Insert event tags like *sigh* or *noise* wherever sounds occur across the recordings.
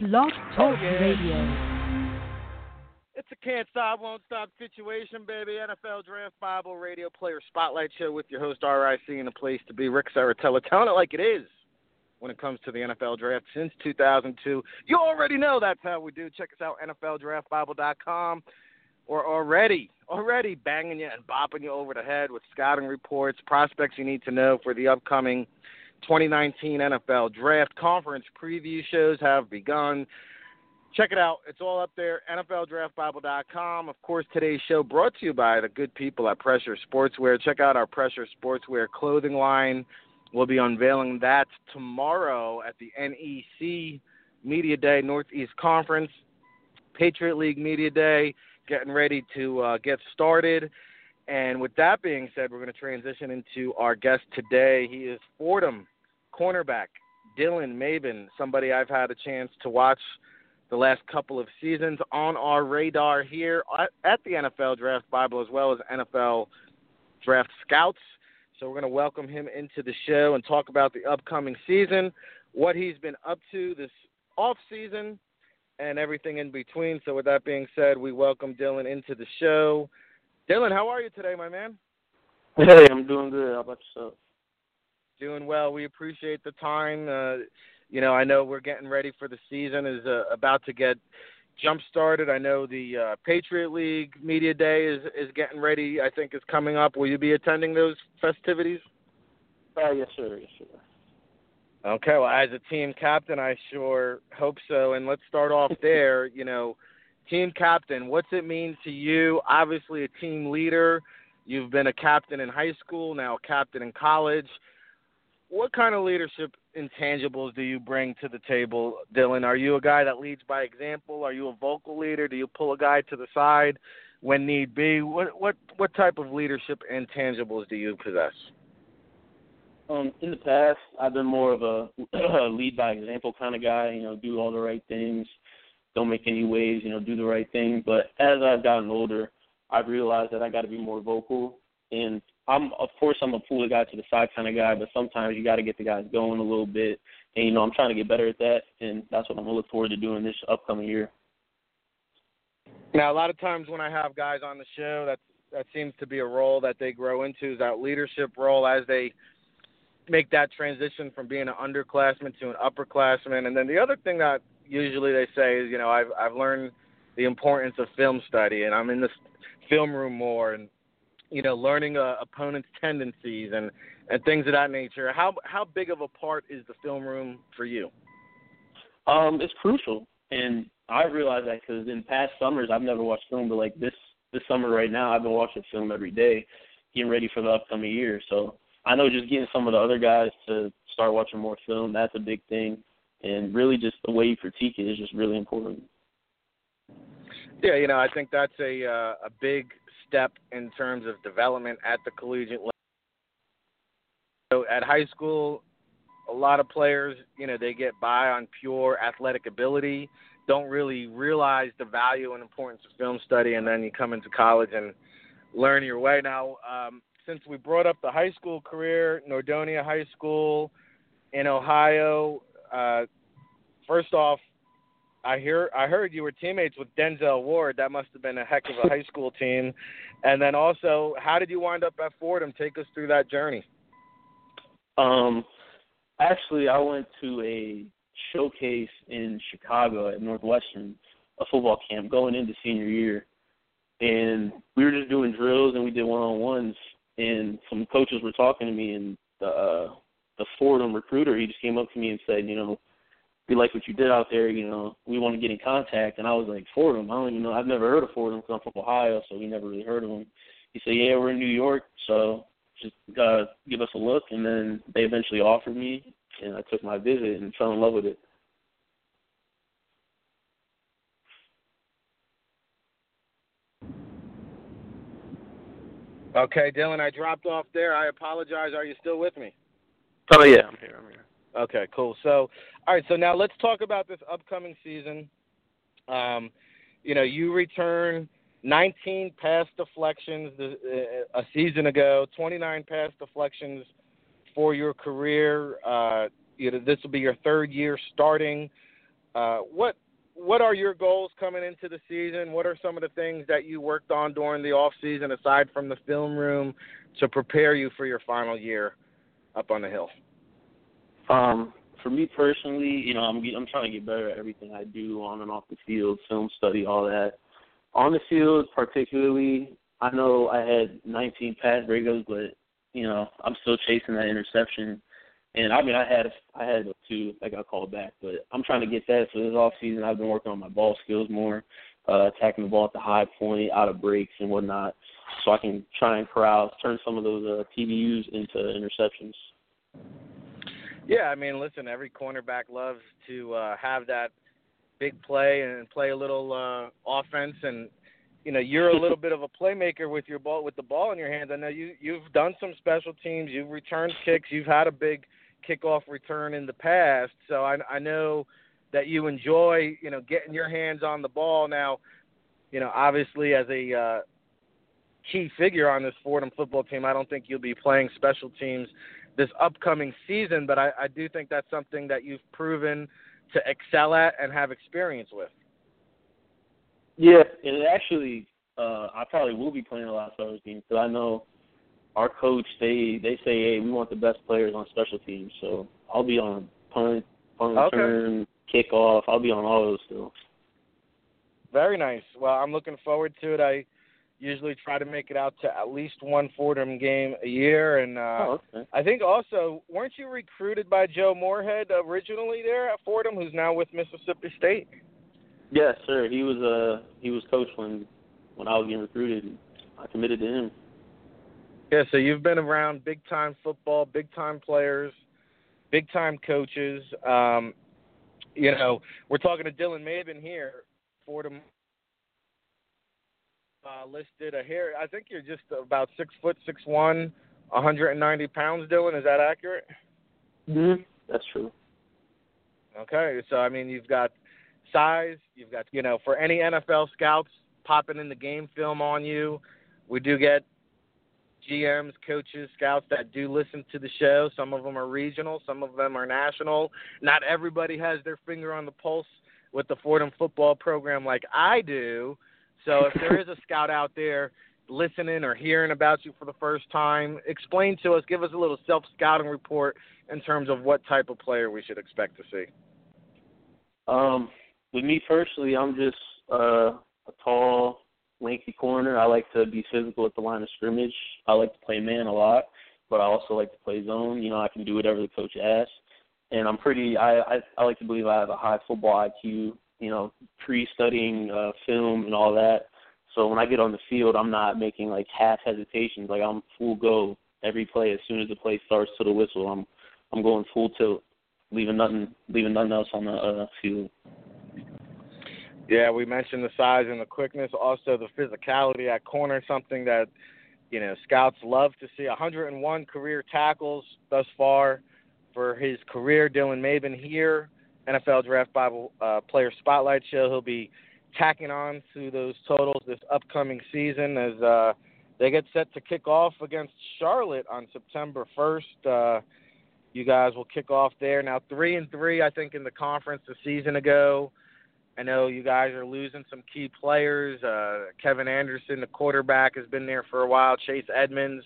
Blog Talk Radio. It's a can't stop, won't stop situation, baby. NFL Draft Bible Radio Player Spotlight Show with your host RIC and the place to be, Ric Serritella, telling it like it is when it comes to the NFL Draft since 2002. You already know that's how we do. Check us out, NFLDraftBible.com. Or already, already banging you and bopping you over the head with scouting reports, prospects you need to know for the upcoming 2019 NFL Draft. Conference preview shows have begun. Check it out. It's all up there, NFLDraftBible.com. Of course, today's show brought to you by the good people at Pressure Sportswear. Check out our Pressure Sportswear clothing line. We'll be unveiling that tomorrow at the NEC Media Day Northeast Conference, Patriot League Media Day, getting ready to uh, get started. And with that being said, we're going to transition into our guest today. He is Fordham cornerback Dylan Mabin, somebody I've had a chance to watch the last couple of seasons on our radar here at the NFL Draft Bible as well as NFL Draft Scouts. So we're going to welcome him into the show and talk about the upcoming season, what he's been up to this off season, and everything in between. So with that being said, we welcome Dylan into the show. Dylan, how are you today, my man? Hey, I'm doing good. How about yourself? Doing well. We appreciate the time. Uh, you know, I know we're getting ready for the season is uh, about to get jump started. I know the uh, Patriot League Media Day is is getting ready. I think is coming up. Will you be attending those festivities? Uh, yes, sir. Yes, sir. Okay. Well, as a team captain, I sure hope so. And let's start off *laughs* there. You know, team captain. What's it mean to you? Obviously, a team leader. You've been a captain in high school, now a captain in college what kind of leadership intangibles do you bring to the table, Dylan? Are you a guy that leads by example? Are you a vocal leader? Do you pull a guy to the side when need be? What what what type of leadership intangibles do you possess? Um, in the past, I've been more of a *clears throat* lead by example kind of guy. You know, do all the right things, don't make any waves. You know, do the right thing. But as I've gotten older, I've realized that I got to be more vocal and I'm of course I'm a pull the guy to the side kind of guy, but sometimes you got to get the guys going a little bit. And you know I'm trying to get better at that, and that's what I'm gonna look forward to doing this upcoming year. Now, a lot of times when I have guys on the show, that that seems to be a role that they grow into is that leadership role as they make that transition from being an underclassman to an upperclassman. And then the other thing that usually they say is, you know, I've I've learned the importance of film study, and I'm in this film room more, and you know, learning a opponent's tendencies and and things of that nature. How how big of a part is the film room for you? Um, it's crucial, and I realize that because in past summers I've never watched film, but like this this summer right now I've been watching film every day, getting ready for the upcoming year. So I know just getting some of the other guys to start watching more film that's a big thing, and really just the way you critique it is just really important. Yeah, you know, I think that's a uh, a big step in terms of development at the collegiate level. So at high school, a lot of players, you know, they get by on pure athletic ability, don't really realize the value and importance of film study, and then you come into college and learn your way. Now, um, since we brought up the high school career, Nordonia High School in Ohio, uh, first off, I hear I heard you were teammates with Denzel Ward. That must have been a heck of a high school team. And then also, how did you wind up at Fordham? Take us through that journey. Um, actually, I went to a showcase in Chicago at Northwestern, a football camp going into senior year, and we were just doing drills and we did one on ones. And some coaches were talking to me, and the uh, the Fordham recruiter he just came up to me and said, you know we like what you did out there. You know, we want to get in contact. And I was like, Fordham? I don't even know. I've never heard of Fordham because I'm from Ohio, so we never really heard of them. He said, yeah, we're in New York, so just uh, give us a look. And then they eventually offered me, and I took my visit and fell in love with it. Okay, Dylan, I dropped off there. I apologize. Are you still with me? Oh yeah, I'm here. I'm here. Okay, cool. So, all right. So now let's talk about this upcoming season. Um, you know, you return 19 pass deflections uh, a season ago, 29 pass deflections for your career. Uh, you know, this will be your third year starting. uh, what what are your goals coming into the season? What are some of the things that you worked on during the off season, aside from the film room, to prepare you for your final year up on the hill? Um, for me personally, you know, I'm I'm trying to get better at everything I do on and off the field, film study, all that. On the field, particularly, I know I had 19 pass breakups, but you know, I'm still chasing that interception. And I mean, I had I had two that got called back, but I'm trying to get that. So this off season, I've been working on my ball skills more, uh, attacking the ball at the high point, out of breaks and whatnot, so I can try and corral, turn some of those uh, TDUs into interceptions. Yeah, I mean, listen, every cornerback loves to uh, have that big play and play a little uh, offense and you know you're a little *laughs* bit of a playmaker with your ball with the ball in your hands. I know you you've done some special teams, you've returned kicks, you've had a big kickoff return in the past. So I, I know that you enjoy, you know, getting your hands on the ball. Now, you know, obviously as a uh, key figure on this Fordham football team, I don't think you'll be playing special teams this upcoming season, but I, I do think that's something that you've proven to excel at and have experience with. Yeah, and actually, uh, I probably will be playing a lot of special teams because I know our coach they they say hey we want the best players on special teams so I'll be on punt punt okay. return kickoff I'll be on all those still. Very nice. Well, I'm looking forward to it. I usually try to make it out to at least one Fordham game a year, and uh, oh, okay. I think also weren't you recruited by Joe Moorhead originally there at Fordham, who's now with Mississippi State? Yes, sir. He was uh he was coach when when I was getting recruited. I committed to him. Yeah, so you've been around big time football, big time players, big time coaches. Um, you know, we're talking to Dylan Mabin here, Fordham uh, listed a hair. I think you're just about six foot six one, 190 pounds. Dylan, is that accurate? Mm-hmm. That's true. Okay, so I mean, you've got size. You've got you know, for any NFL scouts popping in the game film on you, we do get GMs, coaches, scouts that do listen to the show. Some of them are regional, some of them are national. Not everybody has their finger on the pulse with the Fordham football program like I do. So if there is a scout out there listening or hearing about you for the first time, explain to us, give us a little self scouting report in terms of what type of player we should expect to see. Um, with me personally, I'm just uh, a tall, lanky corner. I like to be physical at the line of scrimmage. I like to play man a lot, but I also like to play zone. You know, I can do whatever the coach asks. And I'm pretty. I I, I like to believe I have a high football IQ. You know, pre-studying uh, film and all that. So when I get on the field, I'm not making like half hesitations. Like I'm full go every play. As soon as the play starts to the whistle, I'm I'm going full tilt, leaving nothing leaving nothing else on the uh, field. Yeah, we mentioned the size and the quickness, also the physicality at corner, something that you know scouts love to see. 101 career tackles thus far for his career. Dylan Mabin here, NFL Draft Bible uh, Player Spotlight Show. He'll be tacking on to those totals this upcoming season as uh, they get set to kick off against Charlotte on September 1st. Uh, you guys will kick off there now, three and three, I think, in the conference a season ago. I know you guys are losing some key players. Uh, Kevin Anderson, the quarterback, has been there for a while. Chase Edmonds,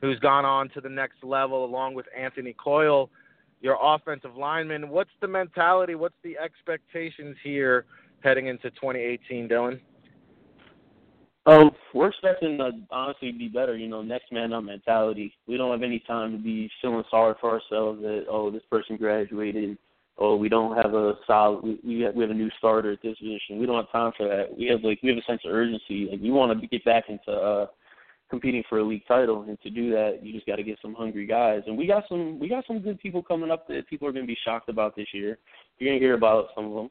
who's gone on to the next level, along with Anthony Coyle, your offensive lineman. What's the mentality? What's the expectations here heading into 2018, Dylan? Um, we're expecting to honestly be better. You know, next man up mentality. We don't have any time to be feeling sorry for ourselves that oh this person graduated oh, we don't have a solid, we we have a new starter at this position. We don't have time for that. We have like we have a sense of urgency. Like we want to get back into uh competing for a league title, and to do that, you just got to get some hungry guys. And we got some we got some good people coming up that people are going to be shocked about this year. You're going to hear about some of them.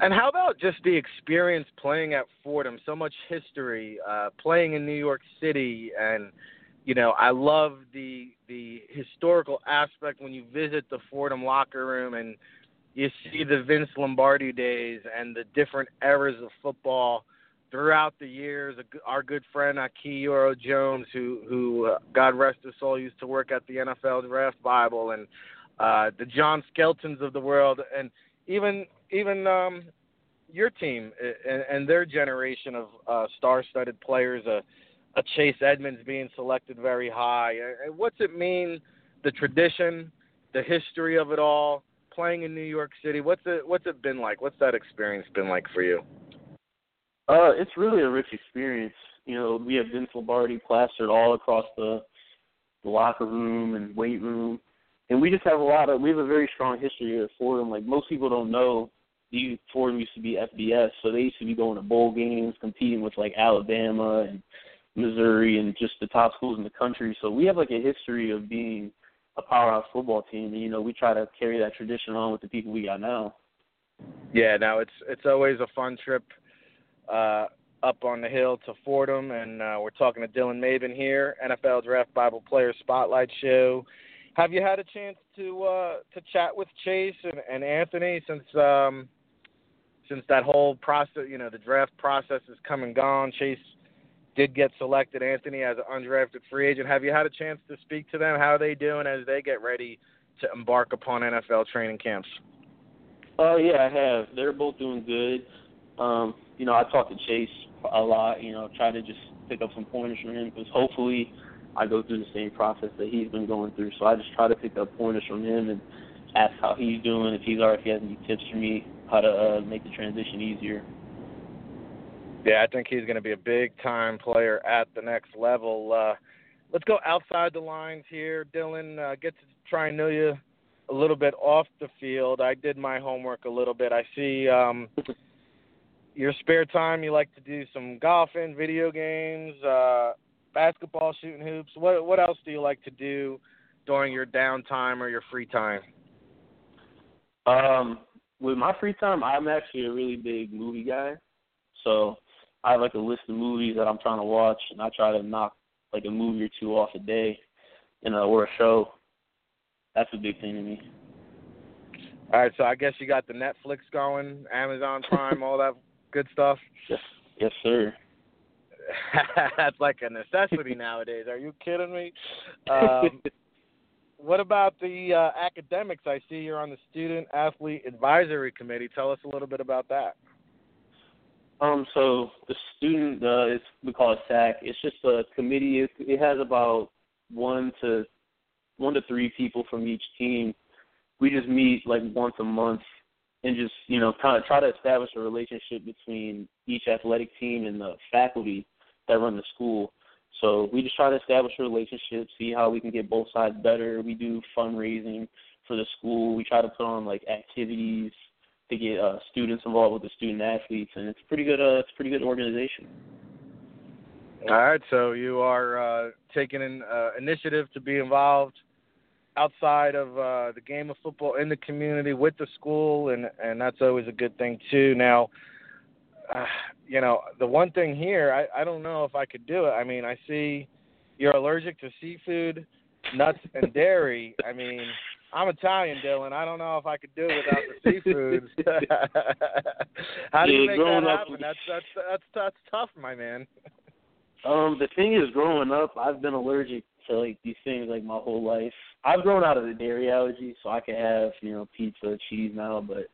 And how about just the experience playing at Fordham? So much history, uh, playing in New York City, and you know, I love the the historical aspect when you visit the Fordham locker room and you see the Vince Lombardi days and the different eras of football throughout the years. Our good friend Akioro Jones, who who uh, God rest his soul, used to work at the NFL Draft Bible, and uh, the John Skeltons of the world, and even even um, your team and, and their generation of uh, star-studded players. Uh, a Chase Edmonds being selected very high. Uh, what's it mean? The tradition, the history of it all, playing in New York City. What's it What's it been like? What's that experience been like for you? Uh, it's really a rich experience. You know, we have Vince Lombardi plastered all across the, the locker room and weight room, and we just have a lot of. We have a very strong history here at Fordham. Like most people don't know, the Fordham used to be FBS, so they used to be going to bowl games, competing with like Alabama and Missouri and just the top schools in the country. So we have like a history of being a powerhouse football team, and you know we try to carry that tradition on with the people we got now. Yeah, now it's it's always a fun trip uh, up on the hill to Fordham, and uh, we're talking to Dylan Mabin here, NFL Draft Bible Player Spotlight Show. Have you had a chance to uh, to chat with Chase and, and Anthony since um, since that whole process, you know, the draft process is come and gone? Chase did get selected, Anthony, as an undrafted free agent. Have you had a chance to speak to them? How are they doing as they get ready to embark upon NFL training camps? Oh uh, yeah, I have. They're both doing good. Um, you know, I talk to Chase a lot. You know, try to just pick up some pointers from him because hopefully I go through the same process that he's been going through. So I just try to pick up pointers from him and ask how he's doing, if he's alright, if he has any tips for me, how to uh, make the transition easier. Yeah, I think he's going to be a big time player at the next level. Uh, let's go outside the lines here, Dylan. Uh, get to try and know you a little bit off the field. I did my homework a little bit. I see um, your spare time. You like to do some golfing, video games, uh, basketball, shooting hoops. What what else do you like to do during your downtime or your free time? Um, with my free time, I'm actually a really big movie guy. So I have like a list of movies that I'm trying to watch, and I try to knock like a movie or two off a day, you know, or a show. That's a big thing to me. All right, so I guess you got the Netflix going, Amazon Prime, all that good stuff. Yes, yes, sir. *laughs* That's like a necessity nowadays. Are you kidding me? Um, *laughs* what about the uh, academics? I see you're on the Student Athlete Advisory Committee. Tell us a little bit about that. Um, so the student, uh, it's, we call it SAC. It's just a committee. It, it has about one to one to three people from each team. We just meet like once a month and just you know kind of try to establish a relationship between each athletic team and the faculty that run the school. So we just try to establish a relationship, see how we can get both sides better. We do fundraising for the school. We try to put on like activities to get uh, students involved with the student athletes, and it's pretty good. Uh, it's a pretty good organization. All right, so you are uh, taking an uh, initiative to be involved outside of uh, the game of football in the community with the school, and and that's always a good thing too. Now, uh, you know, the one thing here, I I don't know if I could do it. I mean, I see you're allergic to seafood, nuts, and *laughs* dairy. I mean, I'm Italian, Dylan. I don't know if I could do it without the seafoods. *laughs* *laughs* How do you make that happen? That's that's that's that's tough, my man. Um, the thing is, growing up, I've been allergic to like these things like my whole life. I've grown out of the dairy allergy, so I can have you know pizza, cheese now. But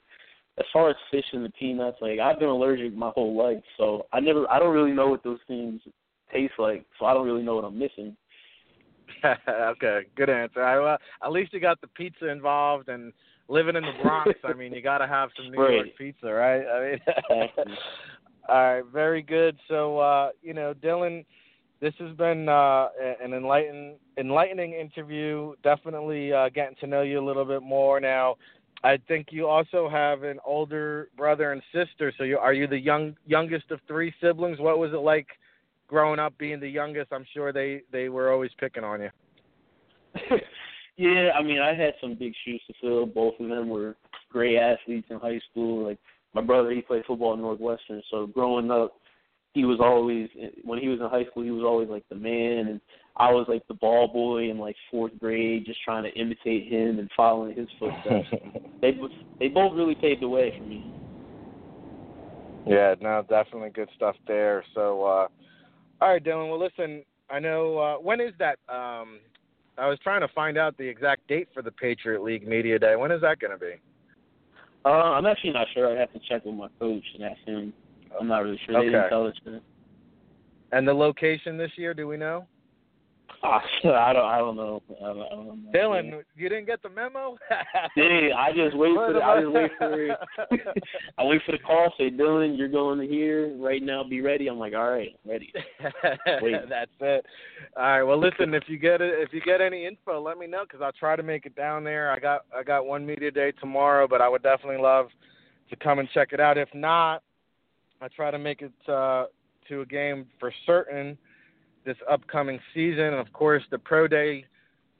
as far as fish and the peanuts, like I've been allergic my whole life, so I never, I don't really know what those things taste like, so I don't really know what I'm missing. *laughs* okay, good answer. I, uh, at least you got the pizza involved, and living in the Bronx, I mean, you got to have some New right. York pizza, right? I mean, *laughs* all right, very good. So, uh, you know, Dylan, this has been uh, an enlighten, enlightening interview. Definitely uh, getting to know you a little bit more now. I think you also have an older brother and sister. So, you, are you the young youngest of three siblings? What was it like? growing up being the youngest, I'm sure they they were always picking on you. *laughs* yeah, I mean, I had some big shoes to fill. Both of them were great athletes in high school. Like my brother, he played football at Northwestern. So growing up, he was always when he was in high school, he was always like the man, and I was like the ball boy in like fourth grade, just trying to imitate him and following his footsteps. *laughs* they they both really paved the way for me. Yeah, no, definitely good stuff there. So uh all right, Dylan. Well, listen, I know uh, when is that um, I was trying to find out the exact date for the Patriot League Media Day. When is that going to be? Uh, I'm actually not sure. I have to check with my coach and ask him. I'm not really sure. They Okay. didn't tell us that. And the location this year, do we know? Ah, *laughs* I don't. I don't know. I don't, I don't know. Dylan, you didn't get the memo? *laughs* Dang, I just wait for. The, I just wait for. *laughs* I wait for the call. Say, Dylan, you're going to here right now. Be ready. I'm like, all right, ready. Wait. That's it. All right. Well, listen. If you get it, if you get any info, let me know because I'll try to make it down there. I got I got one media day tomorrow, but I would definitely love to come and check it out. If not, I try to make it uh, to a game for certain this upcoming season. And of course, the pro day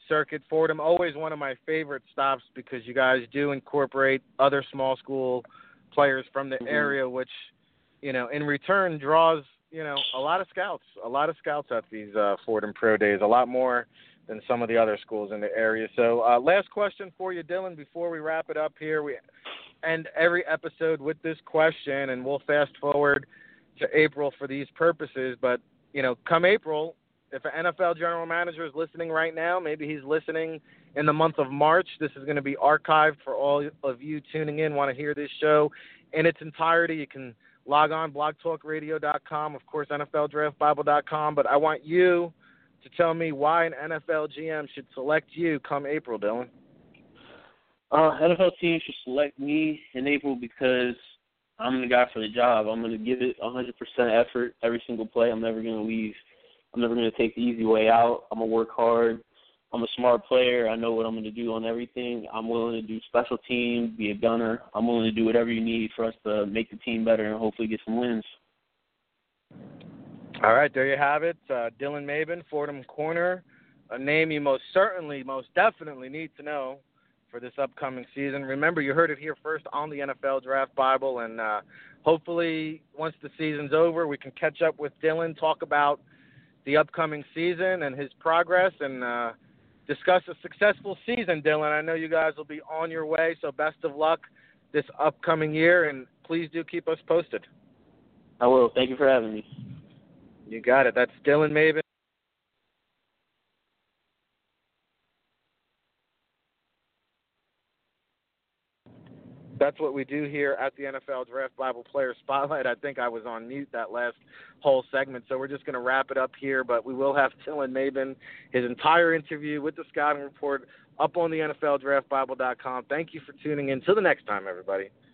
circuit Fordham always one of my favorite stops because you guys do incorporate other small school players from the Mhm. area, which you know in return draws you know a lot of scouts, a lot of scouts at these uh, Fordham pro days, a lot more than some of the other schools in the area. So, uh, last question for you, Dylan, before we wrap it up here. We end every episode with this question, and we'll fast forward to April for these purposes. But you know, come April, if an NFL general manager is listening right now, maybe he's listening in the month of March. This is going to be archived for all of you tuning in, want to hear this show in its entirety. You can log on blogtalkradio.com, of course, NFLDraftBible.com. But I want you to tell me why an NFL GM should select you come April, Dylan. Uh, NFL teams should select me in April because I'm the guy for the job. I'm going to give it 100% effort every single play. I'm never going to leave. I'm never going to take the easy way out. I'm going to work hard. I'm a smart player. I know what I'm going to do on everything. I'm willing to do special team, be a gunner. I'm willing to do whatever you need for us to make the team better and hopefully get some wins. All right, there you have it. Uh, Dylan Mabin, Fordham Corner, a name you most certainly, most definitely need to know for this upcoming season. Remember, you heard it here first on the NFL Draft Bible, and uh, hopefully, once the season's over, we can catch up with Dylan, talk about the upcoming season and his progress, and uh, discuss a successful season. Dylan, I know you guys will be on your way, so best of luck this upcoming year, and please do keep us posted. I will. Thank you for having me. You got it. That's Dylan Mabin. That's what we do here at the NFL Draft Bible Player Spotlight. I think I was on mute that last whole segment, so we're just going to wrap it up here. But we will have Dylan Mabin, his entire interview with the scouting report up on the NFLDraftBible.com. Thank you for tuning in. Till the next time, everybody.